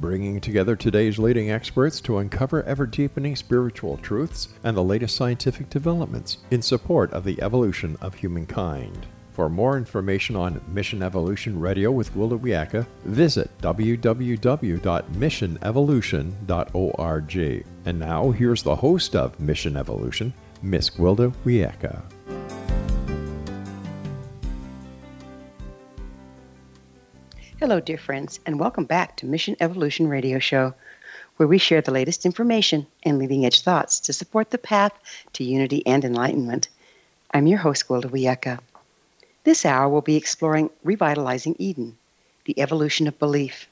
bringing together today's leading experts to uncover ever deepening spiritual truths and the latest scientific developments in support of the evolution of humankind. For more information on Mission Evolution Radio with Gwilda Wiyaka, visit www.missionevolution.org. And now here's the host of Mission Evolution, Miss Gwilda Wiyaka. Hello, dear friends, and welcome back to Mission Evolution Radio Show, where we share the latest information and leading edge thoughts to support the path to unity and enlightenment. I'm your host, Gwilda Wiyaka. This hour we'll be exploring Revitalizing Eden, the evolution of belief.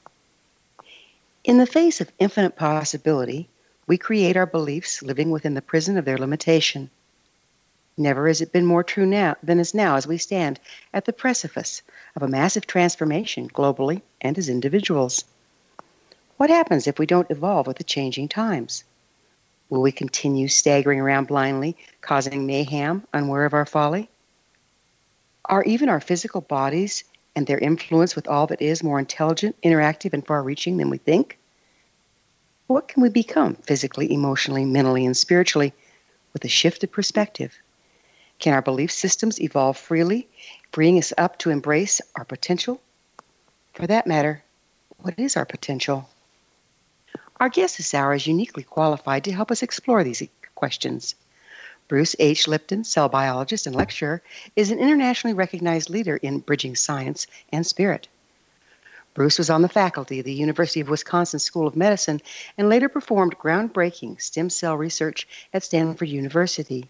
In the face of infinite possibility, we create our beliefs living within the prison of their limitation. Never has it been more true now than is now as we stand at the precipice of a massive transformation globally and as individuals. What happens if we don't evolve with the changing times? Will we continue staggering around blindly, causing mayhem, unaware of our folly? Are even our physical bodies and their influence with all that is more intelligent, interactive, and far reaching than we think? What can we become physically, emotionally, mentally, and spiritually with a shift of perspective? Can our belief systems evolve freely, freeing us up to embrace our potential? For that matter, what is our potential? Our guest this hour is uniquely qualified to help us explore these questions. Bruce H. Lipton, cell biologist and lecturer, is an internationally recognized leader in bridging science and spirit. Bruce was on the faculty of the University of Wisconsin School of Medicine and later performed groundbreaking stem cell research at Stanford University.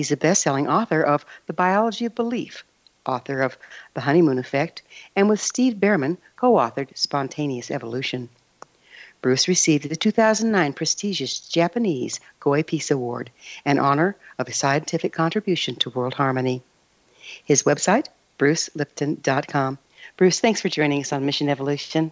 He's a best selling author of The Biology of Belief, author of The Honeymoon Effect, and with Steve Bhaerman, co authored Spontaneous Evolution. Bruce received the 2009 prestigious Japanese Goi Peace Award, an honor of his scientific contribution to world harmony. His website, brucelipton.com. Bruce, thanks for joining us on Mission Evolution.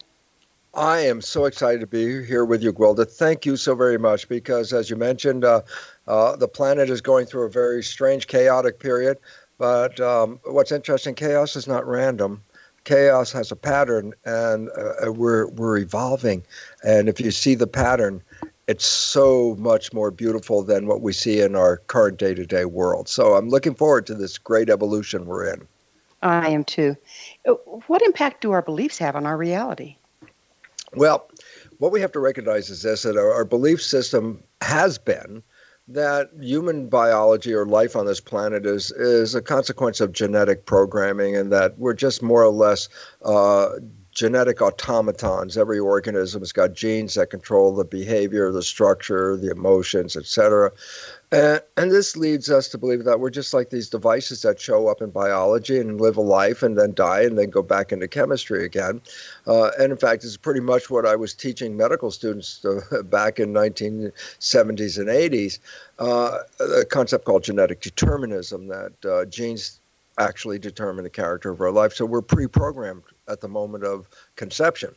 I am so excited to be here with you, Gwilda. Thank you so very much because, as you mentioned, uh, uh, the planet is going through a very strange, chaotic period. But um, what's interesting, chaos is not random. Chaos has a pattern, and uh, we're we're evolving. And if you see the pattern, it's so much more beautiful than what we see in our current day-to-day world. So I'm looking forward to this great evolution we're in. I am too. Uh, what impact do our beliefs have on our reality? Well, what we have to recognize is this that our, our, belief system has been that human biology or life on this planet is is a consequence of genetic programming and that we're just more or less uh, genetic automatons. Every organism has got genes that control the behavior, the structure, the emotions, etc. And, and this leads us to believe that we're just like these devices that show up in biology and live a life and then die and then go back into chemistry again. Uh, and in fact, it's pretty much what I was teaching medical students to, back in 1970s and 80s, uh, a concept called genetic determinism, that uh, genes actually determine the character of our life. So we're pre-programmed at the moment of conception.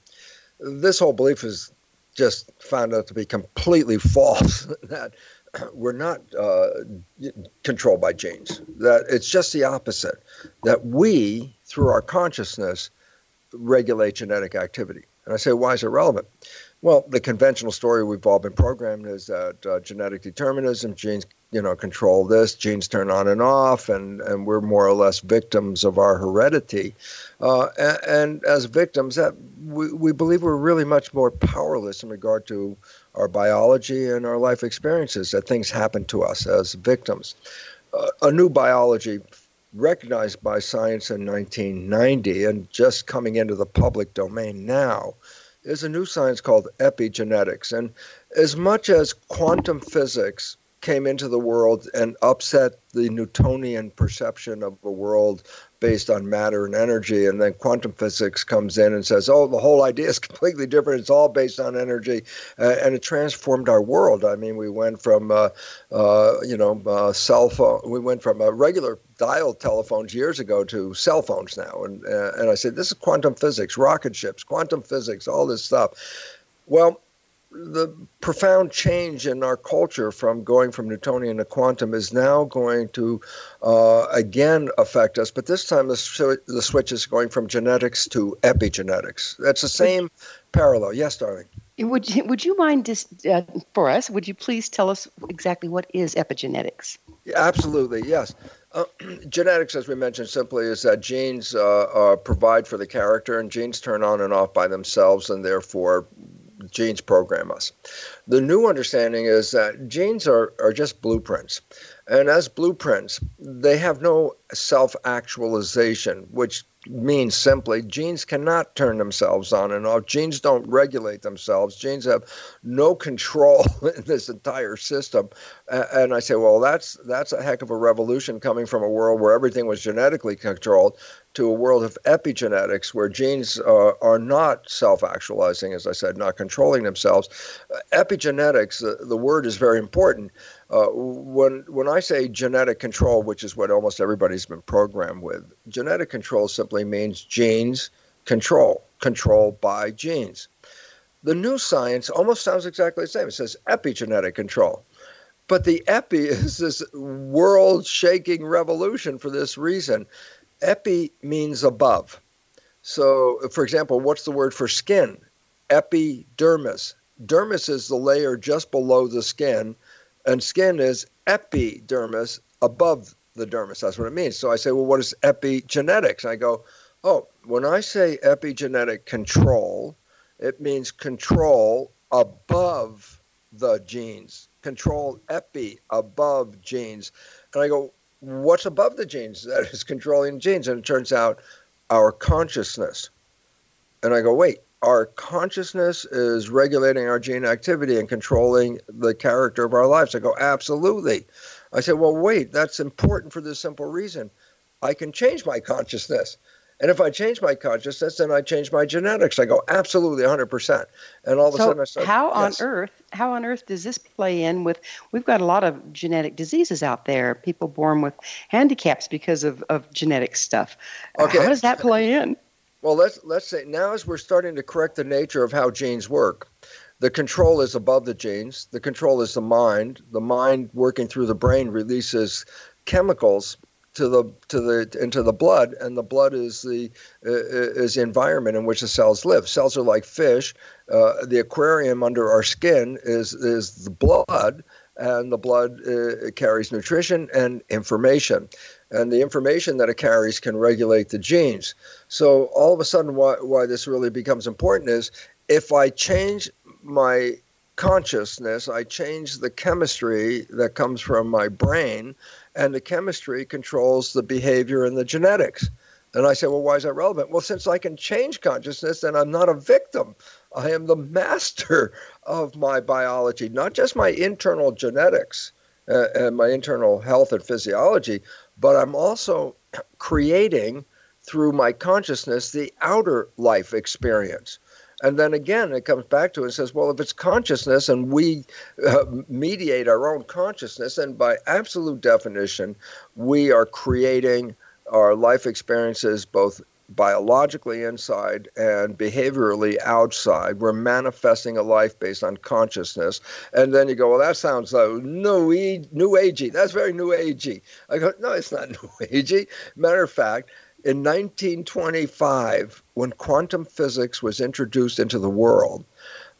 This whole belief is just found out to be completely false. that we're not uh, controlled by genes. That it's just the opposite. That we, through our consciousness, regulate genetic activity. And I say, why is it relevant? Well, the conventional story we've all been programmed is that uh, genetic determinism, genes, you know, control this, genes turn on and off, and, and we're more or less victims of our heredity. Uh, and, and, as victims, that we, we believe we're really much more powerless in regard to our biology and our life experiences, that things happen to us as victims. Uh, a new biology recognized by science in 1990 and just coming into the public domain now is a new science called epigenetics. And as much as quantum physics came into the world and upset the Newtonian perception of a world based on matter and energy, and then quantum physics comes in and says, "Oh, the whole idea is completely different. It's all based on energy," uh, and it transformed our world. I mean, we went from, uh, uh, you know, uh, cell phone. We went from a regular dial telephones years ago to cell phones now, and uh, and I said, "This is quantum physics, rocket ships, quantum physics, all this stuff." Well, the profound change in our culture from going from Newtonian to quantum is now going to uh, again affect us, but this time the, the switch is going from genetics to epigenetics. That's the same parallel. Yes, darling. Would you, would you mind just uh, for us? Would you please tell us exactly what is epigenetics? Yeah, absolutely, yes. Uh, genetics, as we mentioned, simply is that genes uh, uh, provide for the character, and genes turn on and off by themselves, and therefore genes program us. The new understanding is that genes are, are just blueprints. And as blueprints, they have no self actualization, which means simply genes cannot turn themselves on and off. Genes don't regulate themselves. Genes have no control in this entire system. And I say, well, that's that's a heck of a revolution coming from a world where everything was genetically controlled to a world of epigenetics where genes uh, are not self actualizing, as I said, not controlling themselves. Uh, epigenetics, the, the word is very important. Uh, when, when I say genetic control, which is what almost everybody's been programmed with, genetic control simply means genes control, control by genes. The new science almost sounds exactly the same. It says epigenetic control. But the epi is this world shaking revolution for this reason. Epi means above. So, for example, what's the word for skin? Epidermis. Dermis is the layer just below the skin, and skin is epidermis above the dermis. That's what it means. So I say, well, what is epigenetics? I go, oh, when I say epigenetic control, it means control above the genes, control epi above genes. And I go, what's above the genes that is controlling genes? And it turns out our consciousness. And I go, wait, our consciousness is regulating our gene activity and controlling the character of our lives. I go, absolutely. I said, well, wait, that's important for this simple reason. I can change my consciousness. And if I change my consciousness, then I change my genetics. I go absolutely 100%. And all of so a sudden I start. How yes. on earth? How on earth does this play in with? We've got a lot of genetic diseases out there. People born with handicaps because of, of genetic stuff. Okay. How does that play in? Well, let's let's say now as we're starting to correct the nature of how genes work, the control is above the genes. The control is the mind. The mind working through the brain releases chemicals to the to the into the blood, and the blood is the uh, is the environment in which the cells live. Cells are like fish. Uh, the aquarium under our skin is is the blood, and the blood uh, carries nutrition and information, and the information that it carries can regulate the genes. So all of a sudden, why why this really becomes important is if I change my consciousness, I change the chemistry that comes from my brain and the chemistry controls the behavior and the genetics. And I say, well, why is that relevant? Well, since I can change consciousness, then I'm not a victim. I am the master of my biology, not just my internal genetics uh, and my internal health and physiology, but I'm also creating through my consciousness the outer life experience. And then again, it comes back to it and says, well, if it's consciousness and we uh, mediate our own consciousness, and by absolute definition, we are creating our life experiences both biologically inside and behaviorally outside. We're manifesting a life based on consciousness. And then you go, well, that sounds uh, new, new agey. That's very new agey. I go, no, it's not new agey. Matter of fact, in 1925, when quantum physics was introduced into the world,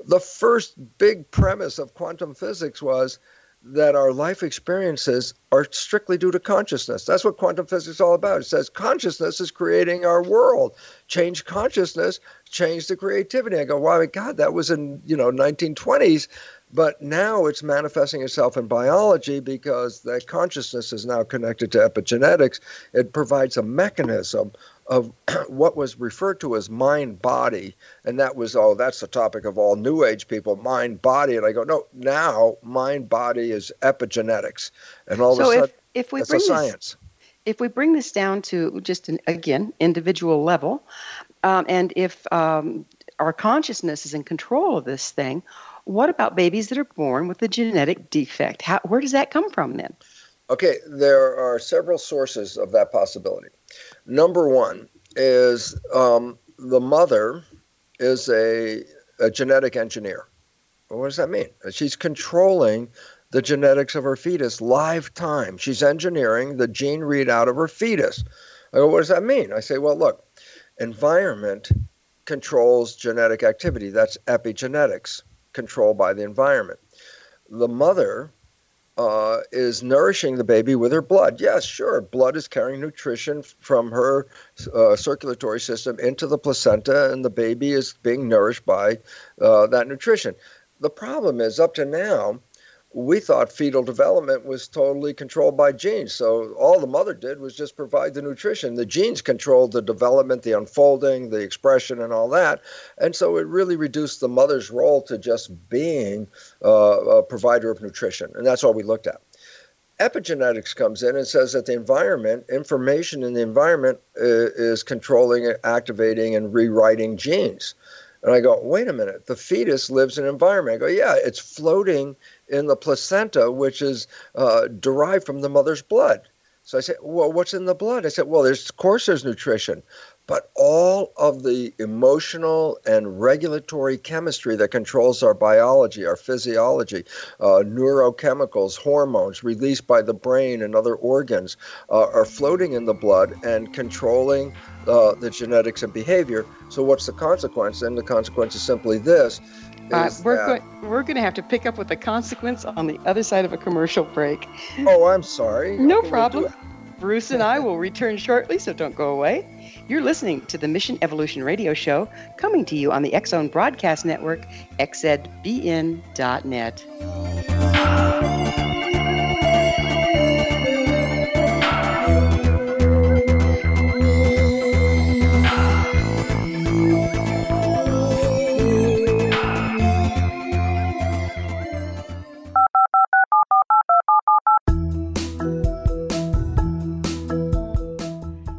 The first big premise of quantum physics was that our life experiences are strictly due to consciousness. That's what quantum physics is all about. It says consciousness is creating our world. Change consciousness, change the creativity. I go, wow, my God, that was in you know 1920s, but now it's manifesting itself in biology because that consciousness is now connected to epigenetics. It provides a mechanism of what was referred to as mind body. And that was, oh, that's the topic of all New Age people, mind body. And I go, no, now mind body is epigenetics. And all so of a sudden, if, if we bring. This, if we bring this down to just an, again individual level, um, and if um, our consciousness is in control of this thing, what about babies that are born with a genetic defect? How, where does that come from then? Okay, there are several sources of that possibility. Number one is um, the mother is a, a genetic engineer. What does that mean? She's controlling the genetics of her fetus live time. She's engineering the gene readout of her fetus. I go, what does that mean? I say, well, look, environment controls genetic activity. That's epigenetics, controlled by the environment. The mother uh, is nourishing the baby with her blood. Yes, sure, blood is carrying nutrition from her uh, circulatory system into the placenta, and the baby is being nourished by uh, that nutrition. The problem is, up to now, we thought fetal development was totally controlled by genes. So all the mother did was just provide the nutrition. The genes controlled the development, the unfolding, the expression, and all that. And so it really reduced the mother's role to just being uh, a provider of nutrition. And that's all we looked at. Epigenetics comes in and says that the environment, information in the environment, uh, is controlling, activating, and rewriting genes. And I go, wait a minute, the fetus lives in an environment. I go, yeah, it's floating in the placenta, which is uh, derived from the mother's blood. So I said, well, what's in the blood? I said, well, there's of course there's nutrition, but all of the emotional and regulatory chemistry that controls our biology, our physiology, uh, neurochemicals, hormones released by the brain and other organs uh, are floating in the blood and controlling uh, the genetics and behavior. So what's the consequence? And the consequence is simply this uh, we're going we're going to have to pick up with the consequence on the other side of a commercial break. Oh, I'm sorry. No problem. Bruce and I will return shortly, so don't go away. You're listening to the Mission Evolution Radio Show, coming to you on the Zone Broadcast Network, xzbn.net.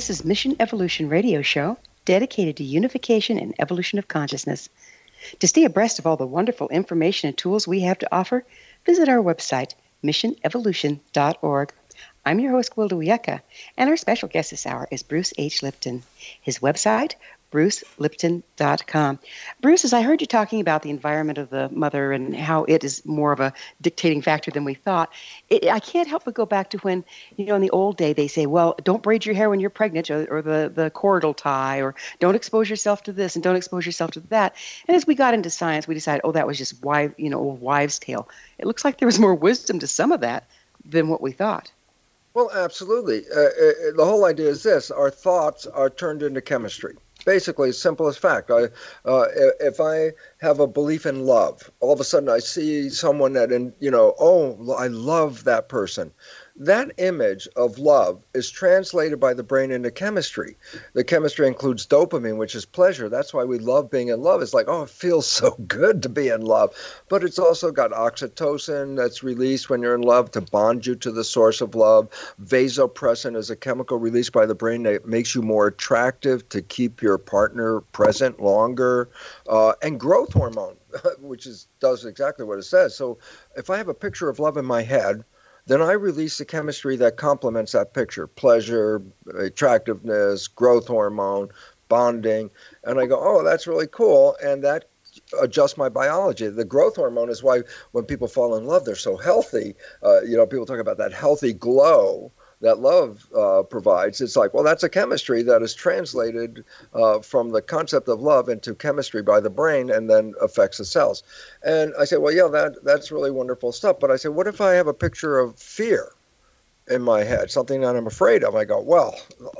This is Mission Evolution Radio Show, dedicated to unification and evolution of consciousness. To stay abreast of all the wonderful information and tools we have to offer, visit our website, missionevolution.org. I'm your host, Gwilda Wiyaka, and our special guest this hour is Bruce H. Lipton. His website, brucelipton.com. Bruce, as I heard you talking about the environment of the mother and how it is more of a dictating factor than we thought, it, I can't help but go back to when, you know, in the old day they say, well, don't braid your hair when you're pregnant or, or the, the will tie or don't expose yourself to this and don't expose yourself to that. And as we got into science, we decided, oh, that was just wife, you know, old wives' tale. It looks like there was more wisdom to some of that than what we thought. Well, absolutely. Uh, uh, the whole idea is this our thoughts are turned into chemistry basically simple as fact. I uh, if i have a belief in love all of a sudden i see someone that and you know oh i love that person that image of love is translated by the brain into chemistry. The chemistry includes dopamine, which is pleasure. That's why we love being in love. It's like, oh, it feels so good to be in love. But it's also got oxytocin that's released when you're in love to bond you to the source of love. Vasopressin is a chemical released by the brain that makes you more attractive to keep your partner present longer. Uh, and growth hormone, which is does exactly what it says. So if I have a picture of love in my head, then I release the chemistry that complements that picture pleasure, attractiveness, growth hormone, bonding. And I go, oh, that's really cool. And that adjusts my biology. The growth hormone is why when people fall in love, they're so healthy. Uh, you know, people talk about that healthy glow that love uh, provides. It's like, well, that's a chemistry that is translated uh, from the concept of love into chemistry by the brain and then affects the cells. And I said, well, yeah, that that's really wonderful stuff. But I said, what if I have a picture of fear? in my head, something that I'm afraid of. I go, well,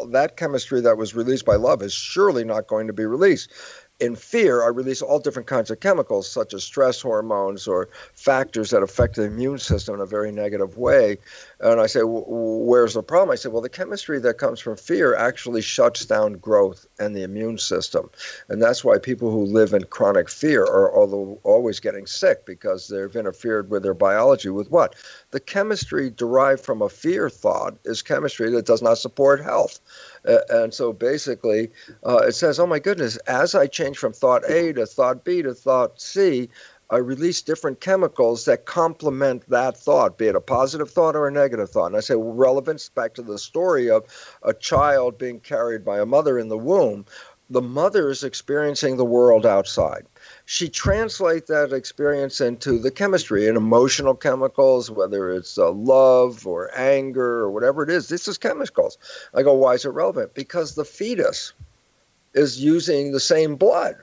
that chemistry that was released by love is surely not going to be released in fear, I release all different kinds of chemicals, such as stress hormones or factors that affect the immune system in a very negative way. And I say, where's the problem? I say, well, the chemistry that comes from fear actually shuts down growth and the immune system. And that's why people who live in chronic fear are always getting sick because they've interfered with their biology with what? The chemistry derived from a fear thought is chemistry that does not support health. Uh, and so basically, uh, it says, oh my goodness, as I change from thought A to thought B to thought C, I release different chemicals that complement that thought, be it a positive thought or a negative thought. And I say well, relevance back to the story of a child being carried by a mother in the womb. The mother is experiencing the world outside she translates that experience into the chemistry and emotional chemicals, whether it's uh, love or anger or whatever it is. This is chemicals. I go, why is it relevant? Because the fetus is using the same blood.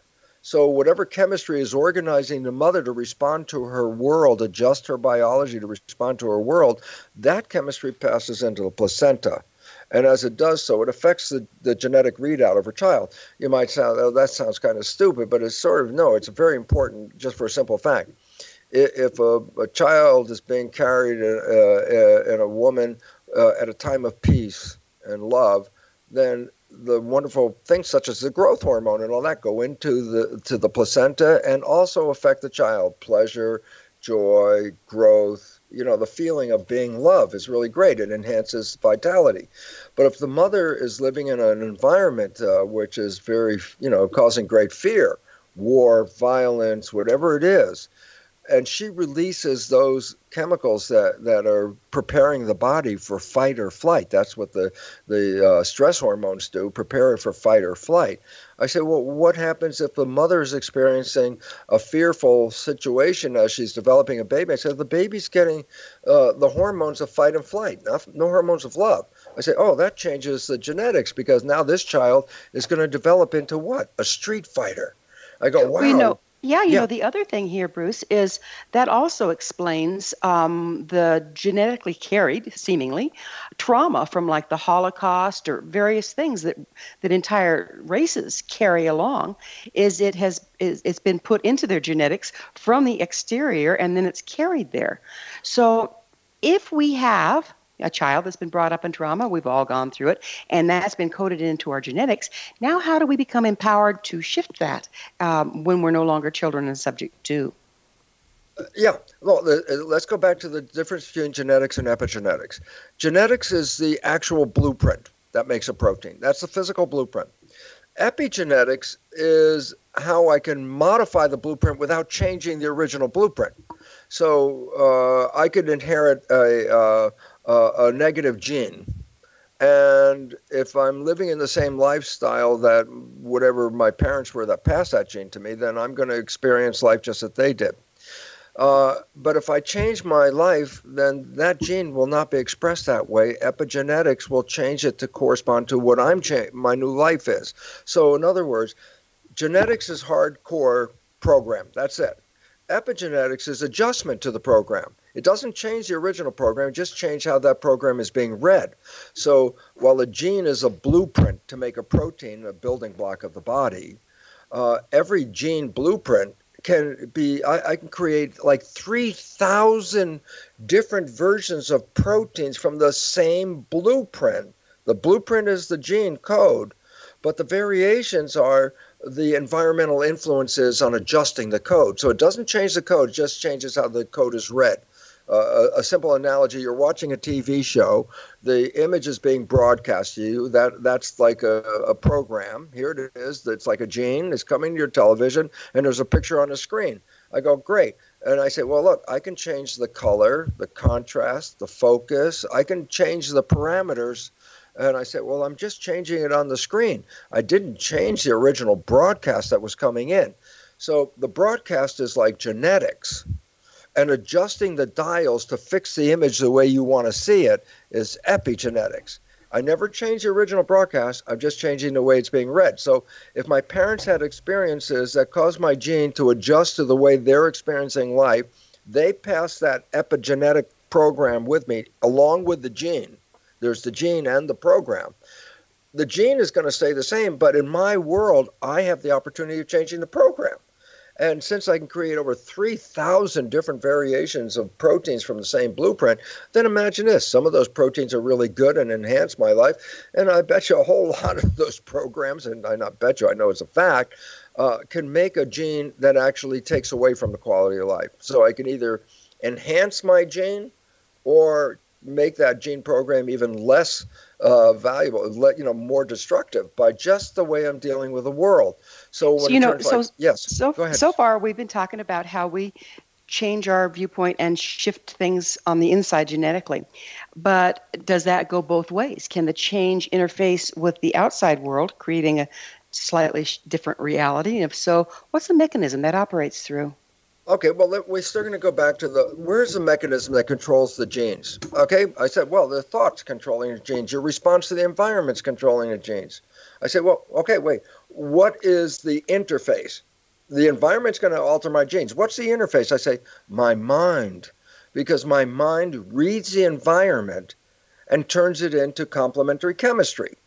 So, whatever chemistry is organizing the mother to respond to her world, adjust her biology to respond to her world, that chemistry passes into the placenta. And as it does so, it affects the, the genetic readout of her child. You might sound, oh, that sounds kind of stupid, but it's sort of, no, it's very important just for a simple fact. If a, a child is being carried in, uh, in a woman uh, at a time of peace and love, then the wonderful things such as the growth hormone and all that go into the to the placenta and also affect the child pleasure joy growth you know, the feeling of being loved is really great. It enhances vitality. But if the mother is living in an environment uh, which is very, you know, causing great fear, war, violence, whatever it is, and she releases those chemicals that, that are preparing the body for fight or flight. That's what the the uh, stress hormones do, prepare it for fight or flight. I said, well, what happens if the mother is experiencing a fearful situation as she's developing a baby? I said, the baby's getting uh, the hormones of fight and flight, not, no hormones of love. I say, oh, that changes the genetics because now this child is going to develop into what? A street fighter. I go, wow. We know yeah, you yeah. know, the other thing here, Bruce, is that also explains um, the genetically carried, seemingly, trauma from like the Holocaust or various things that that entire races carry along. Is it has is, it's been put into their genetics from the exterior and then it's carried there. So if we have a child that's been brought up in trauma. We've all gone through it, and that's been coded into our genetics. Now, how do we become empowered to shift that um, when we're no longer children and subject to? Uh, yeah, well, let's go back to the difference between genetics and epigenetics. Genetics is the actual blueprint that makes a protein, that's the physical blueprint. Epigenetics is how I can modify the blueprint without changing the original blueprint. So uh, I could inherit a, uh, uh, a negative gene. And if I'm living in the same lifestyle that whatever my parents were that passed that gene to me, then I'm going to experience life just as they did. Uh, but if I change my life, then that gene will not be expressed that way. Epigenetics will change it to correspond to what I'm cha- my new life is. So, in other words, genetics is hardcore program. That's it. Epigenetics is adjustment to the program. It doesn't change the original program, just change how that program is being read. So while a gene is a blueprint to make a protein, a building block of the body, uh, every gene blueprint can be I, I, can create like 3000 different versions of proteins from the same blueprint. The blueprint is the gene code but the variations are the environmental influences on adjusting the code. So it doesn't change the code just changes how the code is read a simple analogy. You're watching a tv show. The image is being broadcast to you. That that's like a, a program. Here it is. That's like a gene. It's coming to your television and there's a picture on the screen. I go great. And i say well look i can change the color the contrast the focus. I can change the parameters. And I said, Well, I'm just changing it on the screen. I didn't change the original broadcast that was coming in. So the broadcast is like genetics and adjusting the dials to fix the image the way you want to see it is epigenetics. I never changed the original broadcast. I'm just changing the way it's being read. So if my parents had experiences that caused my gene to adjust to the way they're experiencing life, they pass that epigenetic program with me along with the gene. There's the gene and the program. The gene is going to stay the same, but in my world, I have the opportunity of changing the program. And since I can create over 3,000 different variations of proteins from the same blueprint, then imagine this. Some of those proteins are really good and enhance my life. And I bet you a whole lot of those programs, and I not bet you, I know it's a fact, uh, can make a gene that actually takes away from the quality of life. So I can either enhance my gene or make that gene program even less uh, valuable, you know, more destructive by just the way I'm dealing with the world. So, so you know, so like, yes, so so far we've been talking about how we change our viewpoint and shift things on the inside genetically. But does that go both ways? Can the change interface with the outside world, creating a slightly different reality? And if so, what's the mechanism that operates through? Okay, well, we're still going to go back to the where's the mechanism that controls the genes? Okay, I said, well, the thoughts controlling the genes, your response to the environment's controlling the genes. I said, well, okay, wait, what is the interface? The environment's going to alter my genes. What's the interface? I say, my mind, because my mind reads the environment and turns it into complementary chemistry.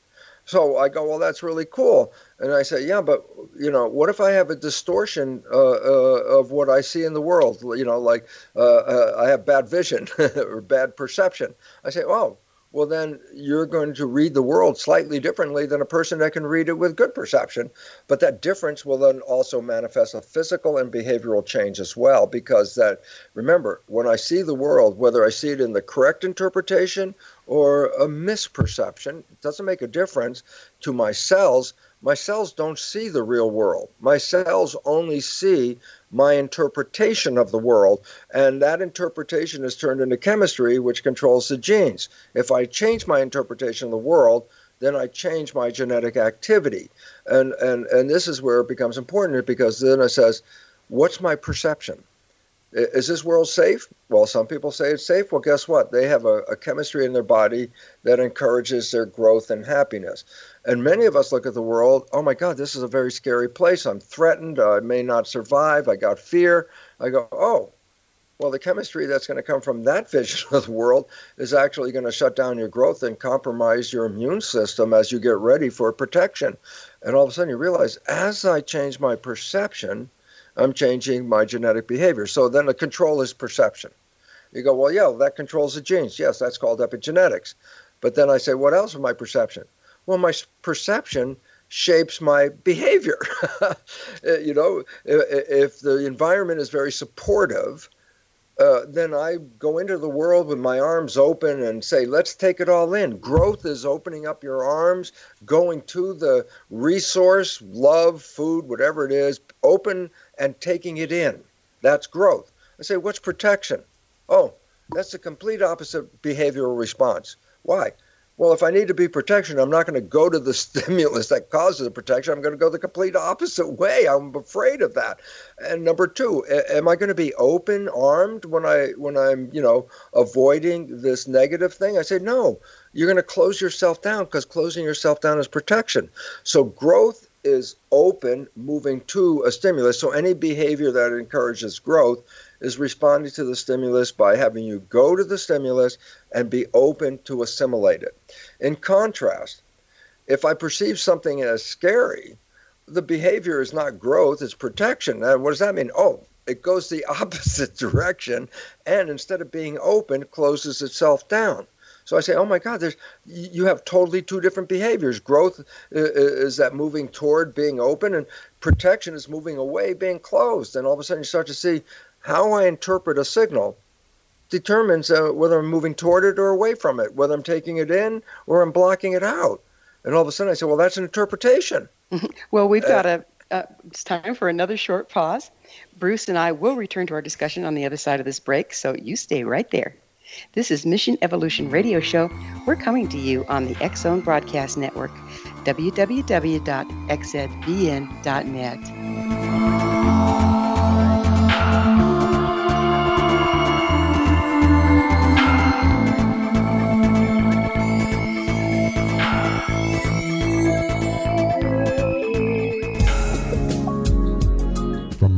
So I go, well, that's really cool. And I say, yeah, but you know, what if I have a distortion uh, uh, of what I see in the world? You know, like uh, uh I have bad vision or bad perception. I say, oh, well, then you're going to read the world slightly differently than a person that can read it with good perception. But that difference will then also manifest a physical and behavioral change as well, because that, remember, when I see the world, whether I see it in the correct interpretation or a misperception, it doesn't make a difference to my cells. My cells don't see the real world. My cells only see my interpretation of the world, and that interpretation is turned into chemistry, which controls the genes. If I change my interpretation of the world, then I change my genetic activity. And, and, and this is where it becomes important because then it says, what's my perception? Is this world safe? Well, some people say it's safe. Well, guess what? They have a, a chemistry in their body that encourages their growth and happiness. And many of us look at the world, oh my God, this is a very scary place. I'm threatened. I may not survive. I got fear. I go, oh, well, the chemistry that's going to come from that vision of the world is actually going to shut down your growth and compromise your immune system as you get ready for protection. And all of a sudden you realize, as I change my perception, I'm changing my genetic behavior. So then the control is perception. You go, well, yeah, that controls the genes. Yes, that's called epigenetics. But then I say, what else is my perception? Well, my perception shapes my behavior. you know, if the environment is very supportive, uh, then I go into the world with my arms open and say, let's take it all in. Growth is opening up your arms, going to the resource, love, food, whatever it is, open and taking it in. That's growth. I say, what's protection? Oh, that's the complete opposite behavioral response. Why? Well, if I need to be protection, I'm not going to go to the stimulus that causes the protection. I'm going to go the complete opposite way. I'm afraid of that. And number two, am I going to be open armed when I when I'm you know avoiding this negative thing? I say no. You're going to close yourself down because closing yourself down is protection. So growth is open, moving to a stimulus. So any behavior that encourages growth is responding to the stimulus by having you go to the stimulus and be open to assimilate it. In contrast, if I perceive something as scary, the behavior is not growth, it's protection. And what does that mean? Oh, it goes the opposite direction and instead of being open, closes itself down. So I say, oh my God, there's you have totally two different behaviors. Growth is that moving toward being open, and protection is moving away, being closed. And all of a sudden, you start to see how I interpret a signal determines uh, whether I'm moving toward it or away from it, whether I'm taking it in or I'm blocking it out. And all of a sudden I say, well, that's an interpretation. well, we've got a, uh, it's time for another short pause. Bruce and I will return to our discussion on the other side of this break, so you stay right there. This is Mission Evolution Radio Show. We're coming to you on the Zone Broadcast Network, www.xzbn.net.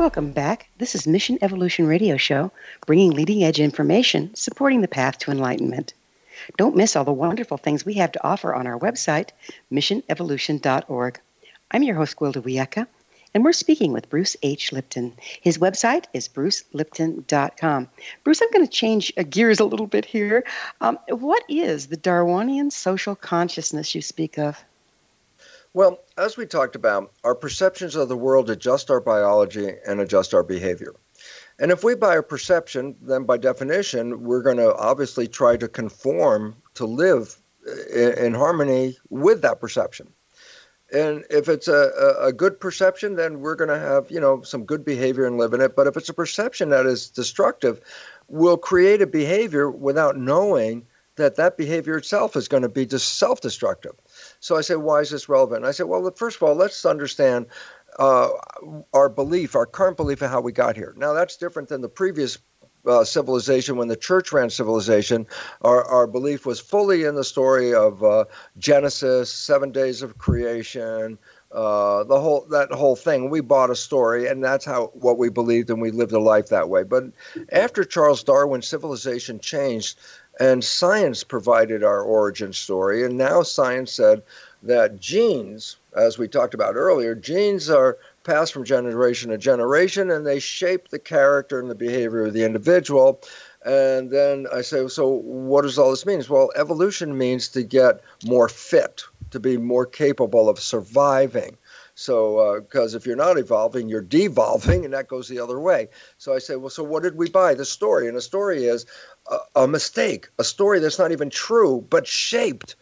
Welcome back. This is Mission Evolution Radio Show, bringing leading edge information, supporting the path to enlightenment. Don't miss all the wonderful things we have to offer on our website, missionevolution.org. I'm your host, Gwilda Wiyaka, and we're speaking with Bruce H. Lipton. His website is brucelipton.com. Bruce, I'm going to change gears a little bit here. Um, what is the Darwinian social consciousness you speak of? Well, as we talked about, our perceptions of the world adjust our biology and adjust our behavior. And if we buy a perception, then by definition, we're going to obviously try to conform to live eh, in, in harmony with that perception. And if it's a, a, good perception, then we're going to have, you know, some good behavior and live in it. But if it's a perception that is destructive, we'll create a behavior without knowing that that behavior itself is going to be just self-destructive. So I said, why is this relevant? And I said, well, first of all, let's understand uh, our belief, our current belief of how we got here. Now, that's different than the previous uh, civilization, when the church ran civilization, our, our belief was fully in the story of uh, Genesis, seven days of creation, uh, the whole that whole thing. We bought a story, and that's how what we believed, and we lived a life that way. But after Charles Darwin, civilization changed. And science provided our origin story. And now science said that genes, as we talked about earlier, genes are passed from generation to generation and they shape the character and the behavior of the individual. And then I say, so what does all this mean? Well, evolution means to get more fit, to be more capable of surviving. So, because uh, if you're not evolving, you're devolving, and that goes the other way. So I say, well, so what did we buy? The story. And the story is a, a mistake, a story that's not even true, but shaped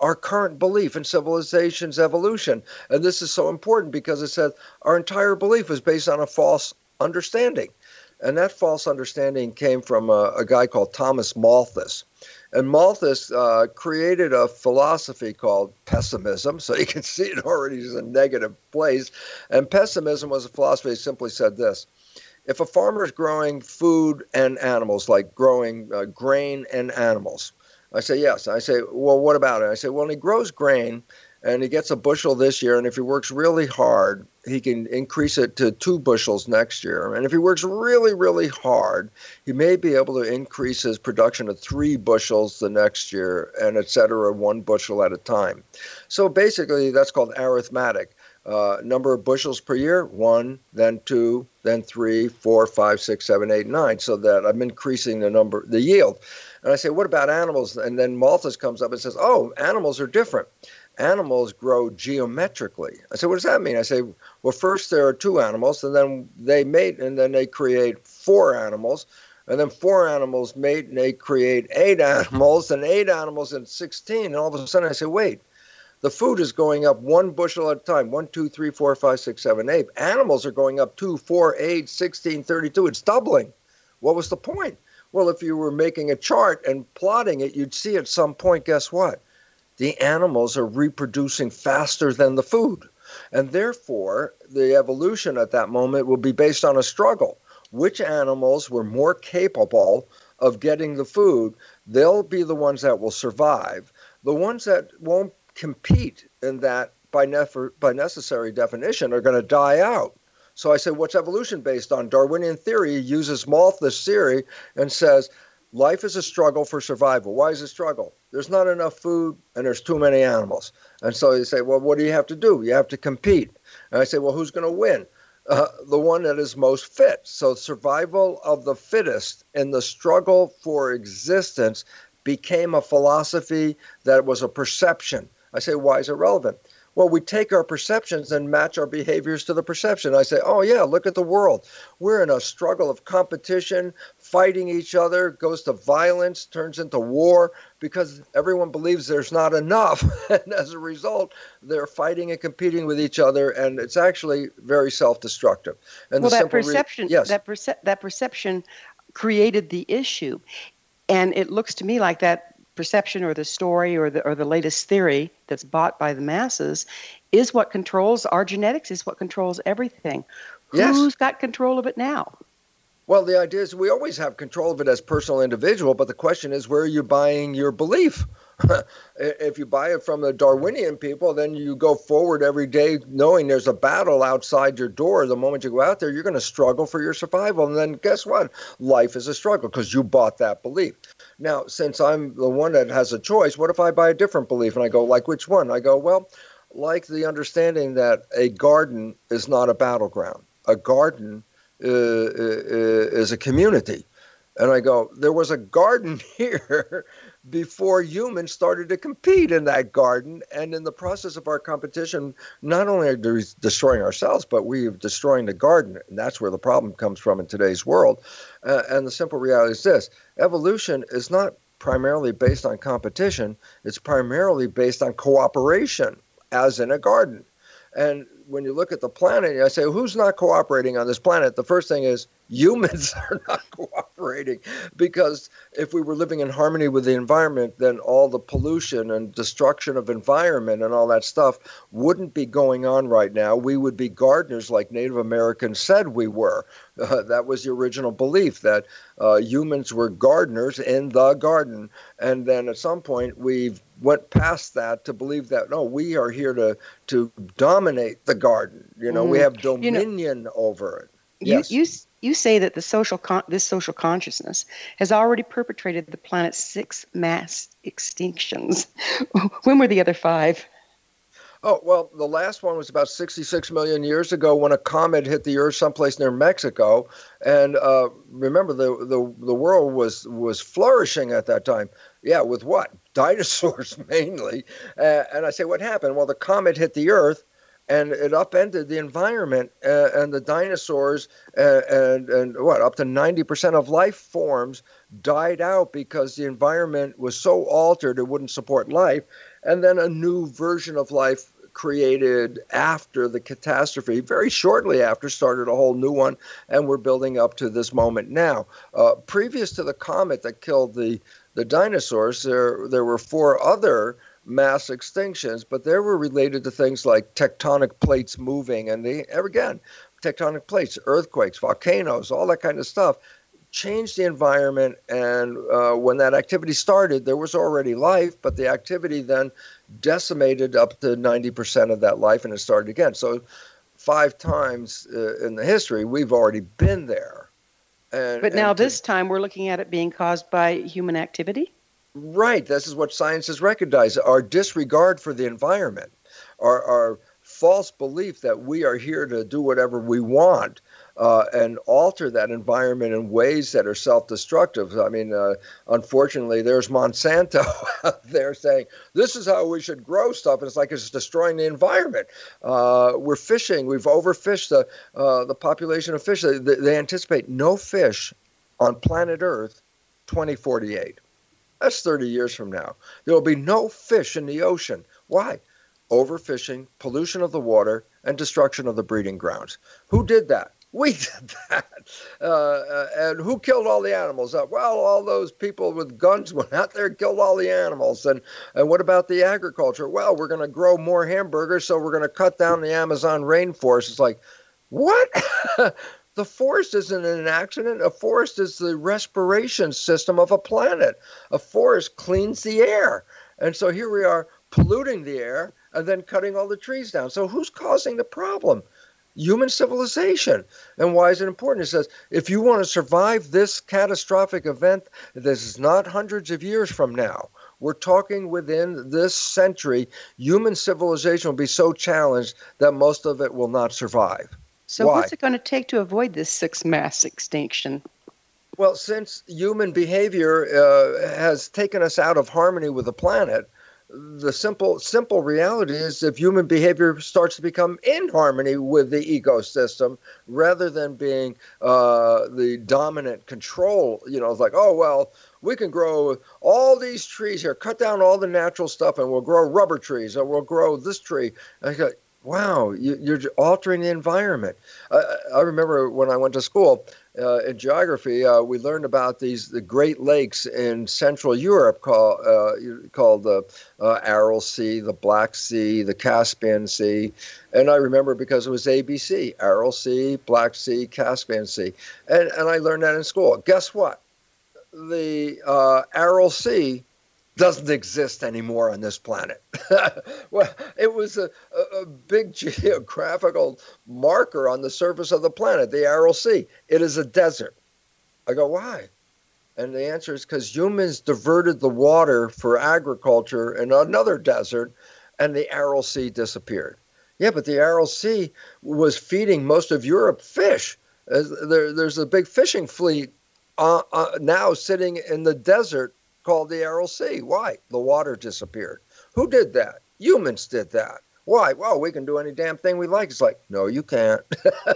our current belief in civilization's evolution. And this is so important because it says our entire belief is based on a false understanding. And that false understanding came from a, a guy called Thomas Malthus. And Malthus uh, created a philosophy called pessimism. So you can see it already is a negative place. And pessimism was a philosophy that simply said this if a farmer is growing food and animals, like growing uh, grain and animals, I say yes. I say, well, what about it? I say, well, he grows grain and he gets a bushel this year, and if he works really hard, he can increase it to two bushels next year. And if he works really, really hard, he may be able to increase his production to three bushels the next year, and et cetera, one bushel at a time. So basically, that's called arithmetic. Uh, number of bushels per year one then two then three four five six seven eight nine so that i'm increasing the number the yield and i say what about animals and then malthus comes up and says oh animals are different animals grow geometrically. I said what does that mean? I say well first there are two animals and then they mate and then they create four animals and then four animals mate and they create eight animals and eight animals and 16 and all of a sudden i say wait the food is going up one bushel at a time. One two three four five six seven eight. Animals are going up two four eight 16 32 it's doubling. What was the point? Well if you were making a chart and plotting it you'd see at some point guess what the animals are reproducing faster than the food and therefore the evolution at that moment will be based on a struggle which animals were more capable of getting the food, they'll be the ones that will survive. The ones that won't compete in that by, nef- by necessary definition are going to die out. So I say, what's evolution based on? Darwinian theory uses Malthus theory and says life is a struggle for survival. Why is it a struggle? There's not enough food and there's too many animals. And so you say, well, what do you have to do? You have to compete. And I say, well, who's going to win? uh, the one that is most fit. So, survival of the fittest in the struggle for existence became a philosophy that was a perception. I say, why is it relevant? Well, we take our perceptions and match our behaviors to the perception. I say, oh, yeah, look at the world. We're in a struggle of competition, fighting each other, goes to violence, turns into war because everyone believes there's not enough. and as a result, they're fighting and competing with each other, and it's actually very self destructive. And well, that perception, re- yes. that, perce- that perception created the issue. And it looks to me like that perception or the story or the or the latest theory that's bought by the masses is what controls our genetics is what controls everything. Yes. who's got control of it now? Well the idea is we always have control of it as personal individual but the question is where are you buying your belief if you buy it from the Darwinian people, then you go forward every day knowing there's a battle outside your door. The moment you go out there, you're going to struggle for your survival. And then guess what? Life is a struggle because you bought that belief. Now, since I'm the one that has a choice, what if I buy a different belief? And I go, like which one? I go, well, like the understanding that a garden is not a battleground. A garden uh, uh, uh is a community. And I go, there was a garden here before humans started to compete in that garden. And in the process of our competition, not only are we destroying ourselves, but we're destroying the garden. And that's where the problem comes from in today's world. Uh, and the simple reality is this evolution is not primarily based on competition, it's primarily based on cooperation, as in a garden. And when you look at the planet, I say, who's not cooperating on this planet? The first thing is humans are not cooperating because if we were living in harmony with the environment then all the pollution and destruction of environment and all that stuff wouldn't be going on right now. We would be gardeners like native americans said we were. Uh, that was the original belief that uh, humans were gardeners in the garden. And then at some point we went past that to believe that no we are here to to dominate the garden. You know mm. we have dominion you know, over it. Yes. you, you say that the social con- this social consciousness has already perpetrated the planet's six mass extinctions. when were the other five? Oh, well, the last one was about 66 million years ago when a comet hit the Earth someplace near Mexico. And uh, remember, the, the, the world was, was flourishing at that time. Yeah, with what? Dinosaurs mainly. Uh, and I say, what happened? Well, the comet hit the Earth and it upended the environment uh, and the dinosaurs uh, and and what up to 90% of life forms died out because the environment was so altered it wouldn't support life. And then a new version of life created after the catastrophe very shortly after started a whole new one and we're building up to this moment now. Uh, previous to the comet that killed the the dinosaurs there there were four other mass extinctions, but they were related to things like tectonic plates moving, and they again, tectonic plates, earthquakes, volcanoes, all that kind of stuff changed the environment. And uh, when that activity started, there was already life, but the activity then decimated up to 90% of that life, and it started again. So, five times uh, in the history, we've already been there. And, but now, this time, we're looking at it being caused by human activity? Right. This is what science has recognized our disregard for the environment, our, our false belief that we are here to do whatever we want. Uh, and alter that environment in ways that are self-destructive. I mean, uh, unfortunately, there's Monsanto out there saying this is how we should grow stuff, and it's like it's destroying the environment. Uh, we're fishing; we've overfished the uh, the population of fish. They, they anticipate no fish on planet Earth 2048. That's 30 years from now. There will be no fish in the ocean. Why? Overfishing, pollution of the water, and destruction of the breeding grounds. Who did that? We did that. Uh, uh, and who killed all the animals? Uh, well, all those people with guns went out there and killed all the animals. And, and what about the agriculture? Well, we're going to grow more hamburgers, so we're going to cut down the Amazon rainforest. It's like, what? the forest isn't an accident. A forest is the respiration system of a planet. A forest cleans the air. And so here we are polluting the air and then cutting all the trees down. So who's causing the problem? Human civilization. And why is it important? It says if you want to survive this catastrophic event, this is not hundreds of years from now. We're talking within this century, human civilization will be so challenged that most of it will not survive. So, Why? what's it going to take to avoid this sixth mass extinction? Well, since human behavior uh, has taken us out of harmony with the planet, the simple simple reality is if human behavior starts to become in harmony with the ecosystem rather than being uh, the dominant control you know it's like oh well we can grow all these trees here cut down all the natural stuff and we'll grow rubber trees or we'll grow this tree wow, you, are altering the environment. Uh, I remember when I went to school uh, in geography, uh, we learned about these the Great Lakes in Central Europe called uh, called the uh, Aral Sea, the Black Sea, the Caspian Sea, and I remember because it was ABC: Aral Sea, Black Sea, Caspian Sea, and and I learned that in school. Guess what? The uh, Aral Sea doesn't exist anymore on this planet. well, it was a, a, big geographical marker on the surface of the planet, the Aral Sea. It is a desert. I go, why? And the answer is because humans diverted the water for agriculture in another desert, and the Aral Sea disappeared. Yeah, but the Aral Sea was feeding most of Europe fish. There, there's a big fishing fleet uh, uh, now sitting in the desert called the Aral Sea. Why? The water disappeared. Who did that? Humans did that. Why? Well, we can do any damn thing we like. It's like, no, you can't.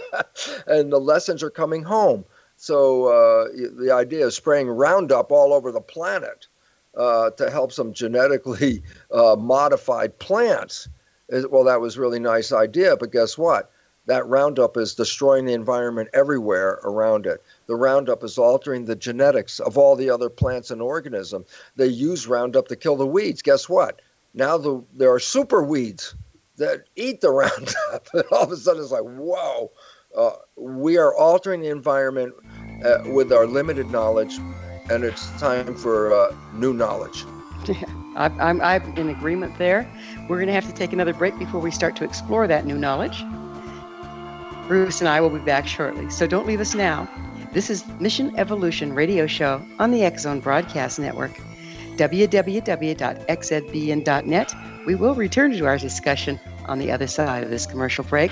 and the lessons are coming home. So uh, the idea of spraying Roundup all over the planet uh, to help some genetically uh, modified plants, is, well, that was really nice idea. But guess what? That Roundup is destroying the environment everywhere around it. The Roundup is altering the genetics of all the other plants and organisms. They use Roundup to kill the weeds. Guess what? Now the, there are super weeds that eat the Roundup. and all of a sudden it's like, whoa, uh, we are altering the environment uh, with our limited knowledge, and it's time for uh, new knowledge. Yeah, I'm, I'm in agreement there. We're going to have to take another break before we start to explore that new knowledge. Bruce and I will be back shortly, so don't leave us now. This is Mission Evolution Radio Show on the X Zone Broadcast Network. www.xzbn.net. We will return to our discussion on the other side of this commercial break.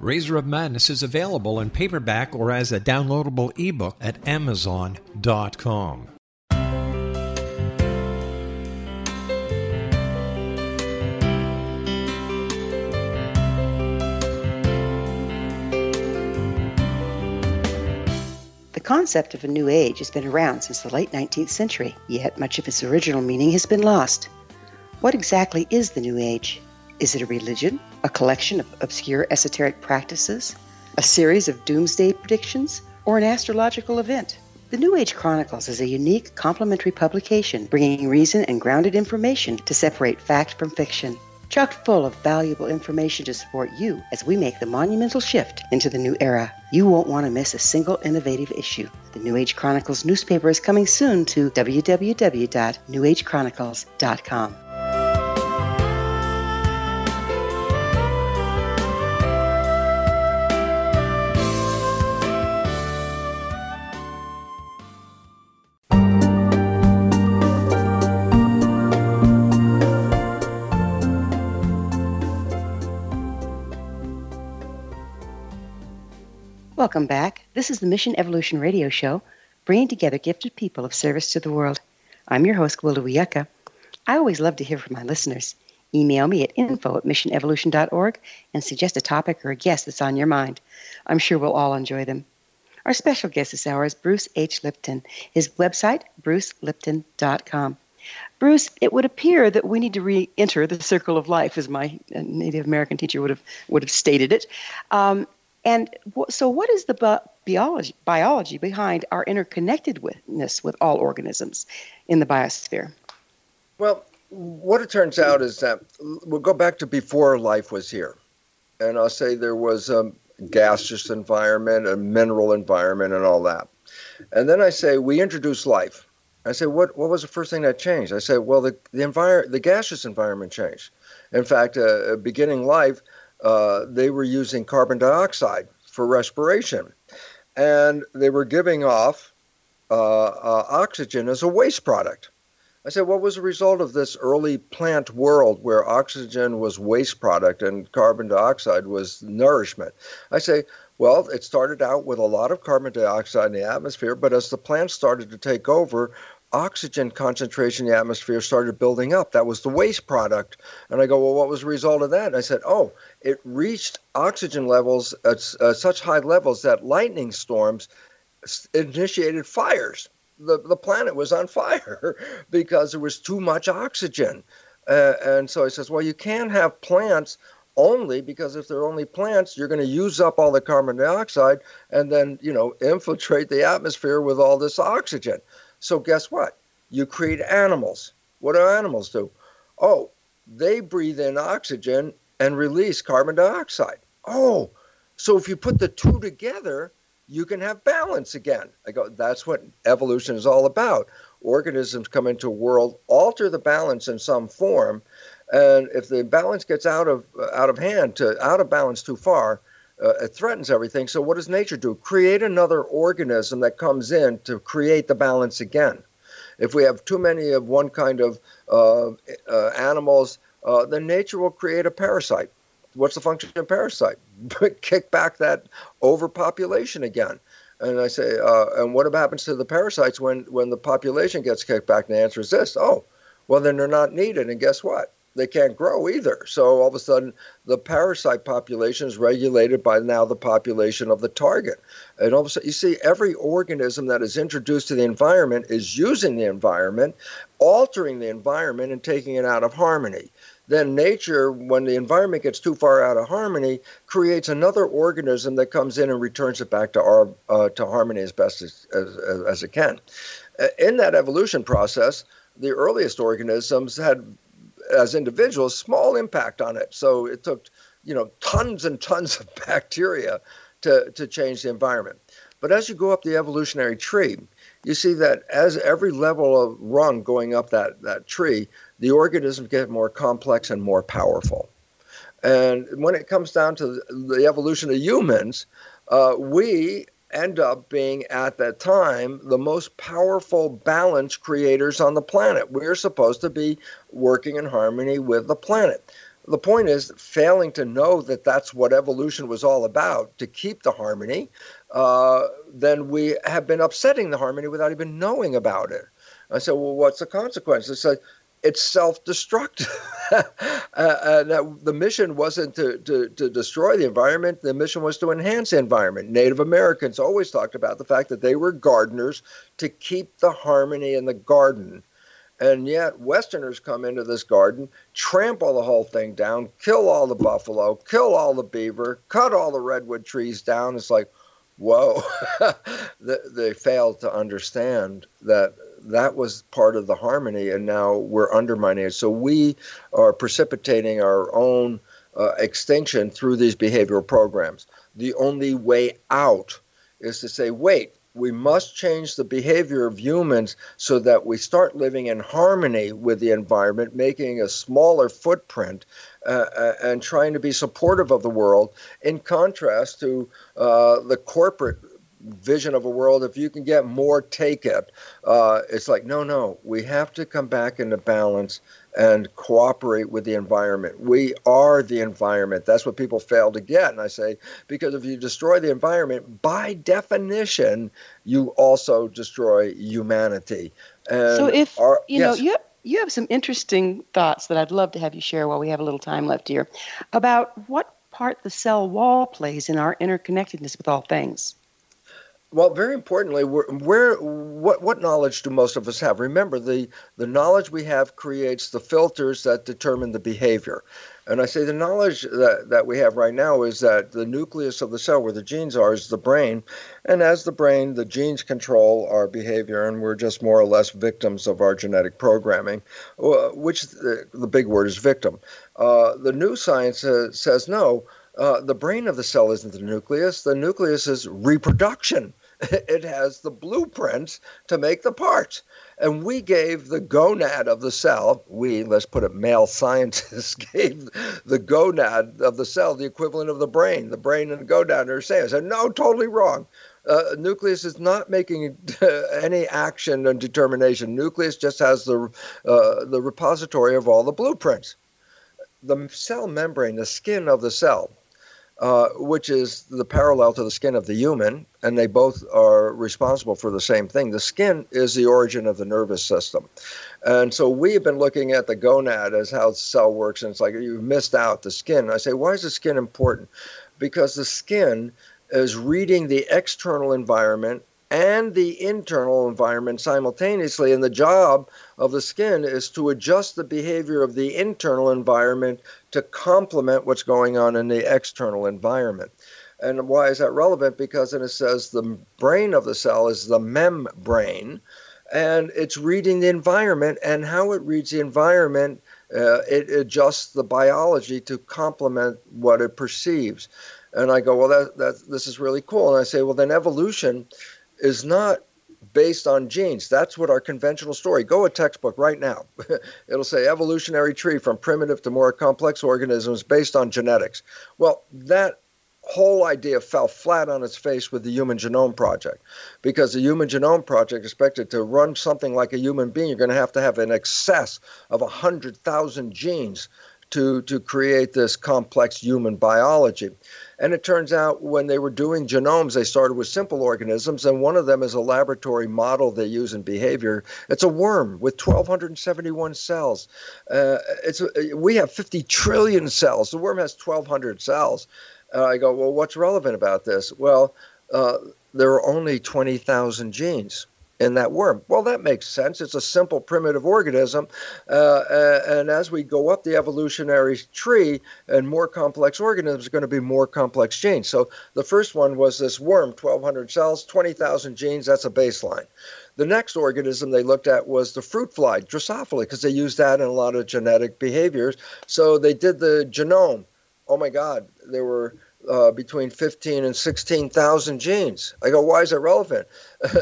Razor of Madness is available in paperback or as a downloadable ebook at Amazon.com. The concept of a new age has been around since the late 19th century, yet much of its original meaning has been lost. What exactly is the new age? Is it a religion, a collection of obscure esoteric practices, a series of doomsday predictions, or an astrological event? The New Age Chronicles is a unique complementary publication bringing reason and grounded information to separate fact from fiction chock full of valuable information to support you as we make the monumental shift into the new era. You won't want to miss a single innovative issue. The New Age Chronicles newspaper is coming soon to www.newagechronicles.com. Welcome back. This is the Mission Evolution Radio Show, bringing together gifted people of service to the world. I'm your host, Gwilda Wiyaka. I always love to hear from my listeners. Email me at info at missionevolution.org and suggest a topic or a guest that's on your mind. I'm sure we'll all enjoy them. Our special guest this hour is Bruce H. Lipton. His website, brucelipton.com. Bruce, it would appear that we need to re-enter the circle of life, as my Native American teacher would have would have stated it. Um, and so, what is the biology, biology behind our interconnectedness with all organisms in the biosphere? Well, what it turns out is that we'll go back to before life was here. And I'll say there was a gaseous environment, a mineral environment, and all that. And then I say, we introduced life. I say, what, what was the first thing that changed? I say, well, the, the, envir- the gaseous environment changed. In fact, uh, beginning life, uh, they were using carbon dioxide for respiration. And they were giving off uh, uh, oxygen as a waste product. I said, what was the result of this early plant world where oxygen was waste product and carbon dioxide was nourishment? I say, well, it started out with a lot of carbon dioxide in the atmosphere, but as the plants started to take over, oxygen concentration in the atmosphere started building up. That was the waste product. And I go, well, what was the result of that? And I said, oh, it reached oxygen levels at uh, such high levels that lightning storms initiated fires. The, the planet was on fire because there was too much oxygen. Uh, and so he says, well, you can't have plants only because if they're only plants, you're going to use up all the carbon dioxide and then, you know, infiltrate the atmosphere with all this oxygen. So guess what? You create animals. What do animals do? Oh, they breathe in oxygen and release carbon dioxide. Oh, so if you put the two together, you can have balance again. I go, that's what evolution is all about. Organisms come into a world, alter the balance in some form, and if the balance gets out of uh, out of hand to out of balance too far, uh, it threatens everything. So, what does nature do? Create another organism that comes in to create the balance again. If we have too many of one kind of uh, uh, animals, uh, then nature will create a parasite. What's the function of parasite? Kick back that overpopulation again. And I say, uh, and what happens to the parasites when, when the population gets kicked back? And the answer is this oh, well, then they're not needed. And guess what? they can't grow either. So all of a sudden, the parasite population is regulated by now the population of the target. And all of a sudden, you see, every organism that is introduced to the environment is using the environment, altering the environment, and taking it out of harmony. Then nature, when the environment gets too far out of harmony, creates another organism that comes in and returns it back to our uh, to harmony as best as, as, as it can. Uh, in that evolution process, the earliest organisms had, as individuals, small impact on it. So it took, you know, tons and tons of bacteria to, to change the environment. But as you go up the evolutionary tree, you see that as every level of rung going up that, that tree, the organisms get more complex and more powerful. And when it comes down to the evolution of humans, uh, we end up being at that time the most powerful balance creators on the planet. We're supposed to be working in harmony with the planet. The point is failing to know that that's what evolution was all about to keep the harmony, uh, then we have been upsetting the harmony without even knowing about it. I said, well, what's the consequence? It's like, it's self-destructive. uh, that the mission wasn't to, to, to destroy the environment. The mission was to enhance the environment. Native Americans always talked about the fact that they were gardeners to keep the harmony in the garden. And yet, Westerners come into this garden, trample the whole thing down, kill all the buffalo, kill all the beaver, cut all the redwood trees down. It's like, whoa, they failed to understand that that was part of the harmony, and now we're undermining it. So we are precipitating our own uh, extinction through these behavioral programs. The only way out is to say, wait, we must change the behavior of humans so that we start living in harmony with the environment, making a smaller footprint, uh, uh and trying to be supportive of the world, in contrast to uh, the corporate vision of a world if you can get more take it uh, it's like no no we have to come back into balance and cooperate with the environment. We are the environment. That's what people fail to get. And i say because if you destroy the environment by definition you also destroy humanity. And so if our, you yes. know you have, you have some interesting thoughts that i'd love to have you share while we have a little time left here about what part the cell wall plays in our interconnectedness with all things well, very importantly, where, what, what knowledge do most of us have? Remember, the, the knowledge we have creates the filters that determine the behavior. And I say the knowledge that, that we have right now is that the nucleus of the cell, where the genes are, is the brain. And as the brain, the genes control our behavior, and we're just more or less victims of our genetic programming, which the, the big word is victim. Uh, the new science uh, says no. Uh, the brain of the cell isn't the nucleus. The nucleus is reproduction. it has the blueprints to make the parts. And we gave the gonad of the cell, we, let's put it, male scientists, gave the gonad of the cell the equivalent of the brain. The brain and the gonad are the same. I said, no, totally wrong. Uh, nucleus is not making any action and determination. Nucleus just has the uh, the repository of all the blueprints. The cell membrane, the skin of the cell, uh, which is the parallel to the skin of the human, and they both are responsible for the same thing. The skin is the origin of the nervous system. And so we have been looking at the gonad as how the cell works, and it's like you've missed out the skin. I say, why is the skin important? Because the skin is reading the external environment and the internal environment simultaneously. And the job of the skin is to adjust the behavior of the internal environment to complement what's going on in the external environment. And why is that relevant? Because then it says the brain of the cell is the membrane, and it's reading the environment, and how it reads the environment, uh, it adjusts the biology to complement what it perceives. And I go, well, that, that this is really cool. And I say, well, then evolution is not based on genes. That's what our conventional story. Go a textbook right now. It'll say evolutionary tree from primitive to more complex organisms based on genetics. Well, that whole idea fell flat on its face with the Human Genome Project because the Human Genome Project expected to run something like a human being. You're going to have to have an excess of 100,000 genes to, to create this complex human biology. And it turns out when they were doing genomes, they started with simple organisms, and one of them is a laboratory model they use in behavior. It's a worm with 1,271 cells. Uh, it's we have 50 trillion cells. The worm has 1,200 cells. Uh, I go, well, what's relevant about this? Well, uh, there are only 20,000 genes. In that worm. Well, that makes sense. It's a simple primitive organism. Uh, uh, and as we go up the evolutionary tree and more complex organisms are going to be more complex genes. So the first one was this worm, 1,200 cells, 20,000 genes. That's a baseline. The next organism they looked at was the fruit fly, Drosophila, because they use that in a lot of genetic behaviors. So they did the genome. Oh my God, there were uh, between 15 and 16,000 genes. I go, why is that relevant?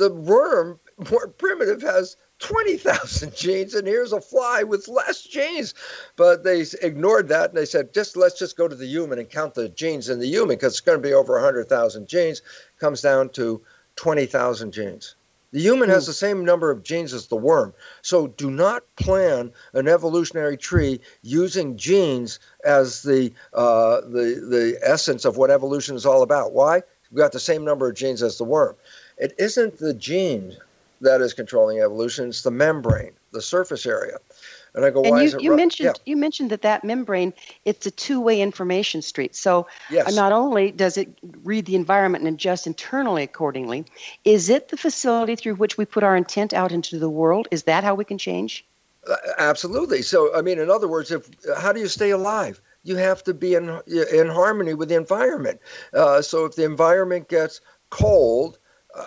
the worm, more primitive, has 20,000 genes, and here's a fly with less genes. But they ignored that and they said, just let's just go to the human and count the genes in the human because it's going to be over 100,000 genes. Comes down to 20,000 genes. The human has the same number of genes as the worm. So do not plan an evolutionary tree using genes as the, uh, the, the essence of what evolution is all about. Why? We've got the same number of genes as the worm. It isn't the gene that is controlling evolution, it's the membrane, the surface area. And I go, and why you, is it you mentioned yeah. you mentioned that that membrane it's a two-way information street. So yes. not only does it read the environment and adjust internally accordingly, is it the facility through which we put our intent out into the world? Is that how we can change? Uh, absolutely. So I mean, in other words, if how do you stay alive? You have to be in in harmony with the environment. Uh, so if the environment gets cold,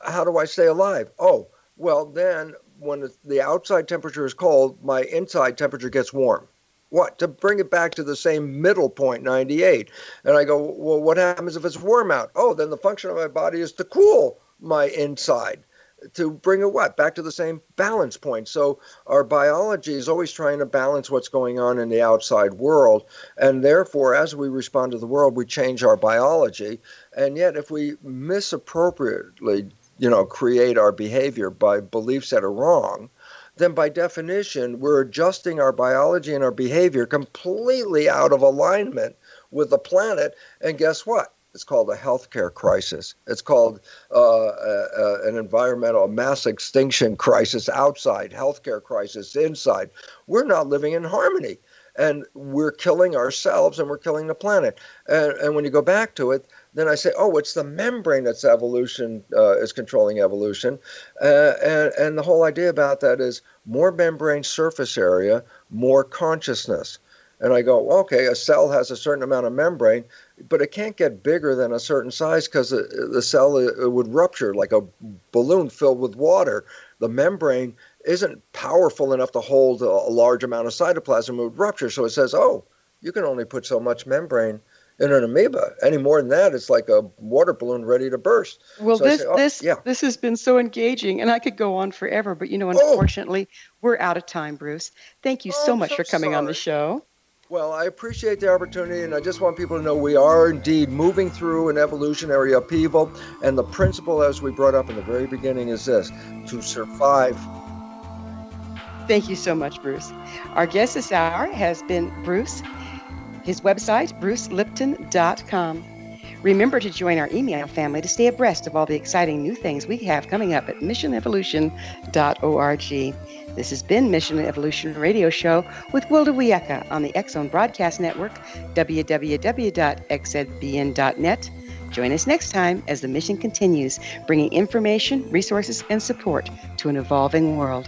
how do I stay alive? Oh, well then when the outside temperature is cold, my inside temperature gets warm. What? To bring it back to the same middle point, 98. And I go, well, what happens if it's warm out? Oh, then the function of my body is to cool my inside to bring it what back to the same balance point so our biology is always trying to balance what's going on in the outside world and therefore as we respond to the world we change our biology and yet if we misappropriately you know, create our behavior by beliefs that are wrong, then by definition, we're adjusting our biology and our behavior completely out of alignment with the planet. And guess what? It's called a healthcare crisis. It's called uh, uh, uh an environmental mass extinction crisis outside, healthcare crisis inside. We're not living in harmony. And we're killing ourselves and we're killing the planet. And, and when you go back to it, then I say, oh, it's the membrane that's evolution uh, is controlling evolution, uh, and and the whole idea about that is more membrane surface area, more consciousness. And I go, okay, a cell has a certain amount of membrane, but it can't get bigger than a certain size because the cell uh, would rupture like a balloon filled with water. The membrane isn't powerful enough to hold a large amount of cytoplasm; it would rupture. So it says, oh, you can only put so much membrane in an amoeba. Any more than that, it's like a water balloon ready to burst. Well, so this say, oh, this yeah. this has been so engaging, and I could go on forever, but you know, Oh. unfortunately, we're out of time, Bruce. Thank you Oh, so much so for coming on the show. Well, I appreciate the opportunity, and I just want people to know we are indeed moving through an evolutionary upheaval. And the principle, as we brought up in the very beginning, is this to survive. Thank you so much, Bruce. Our guest this hour has been Bruce. His website, brucelipton.com. Remember to join our email family to stay abreast of all the exciting new things we have coming up at missionevolution.org. This has been Mission Evolution Radio Show with Gwilda Wiyaka on the X Zone Broadcast Network, www.xzbn.net. Join us next time as the mission continues, bringing information, resources, and support to an evolving world.